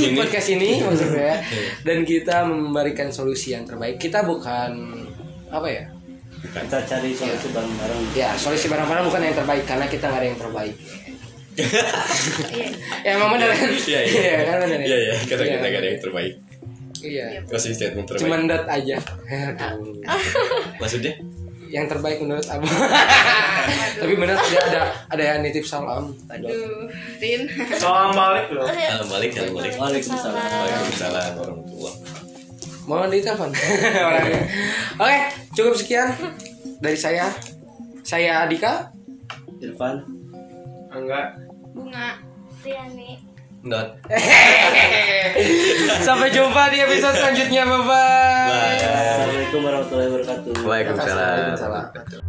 sini. podcast ini maksudnya dan kita memberikan solusi yang terbaik kita bukan apa ya kita cari solusi bareng-bareng ya solusi barang-barang bukan yang terbaik karena kita nggak ada yang terbaik Iya. ya emang benar kan Iya iya. kan benar ya? Iya iya. Karena Iya. kita gak ada yang terbaik. iya Kasih statement terbaik. cuman dat aja Maksudnya? Yang terbaik menurut abang tapi benar ada ada ada yang nitip salam. Aduh, Rin. Salam balik loh. Salam balik, salam balik. Waalaikumsalam. Waalaikumsalam warahmatullahi mau ditelepon. Orangnya. Oke cukup sekian dari saya. Saya Adika Irfan. Enggak. Bunga. Riani Not. sampai jumpa di episode selanjutnya bye bye. Assalamualaikum warahmatullahi wabarakatuh Waalaikumsalam. Waalaikumsalam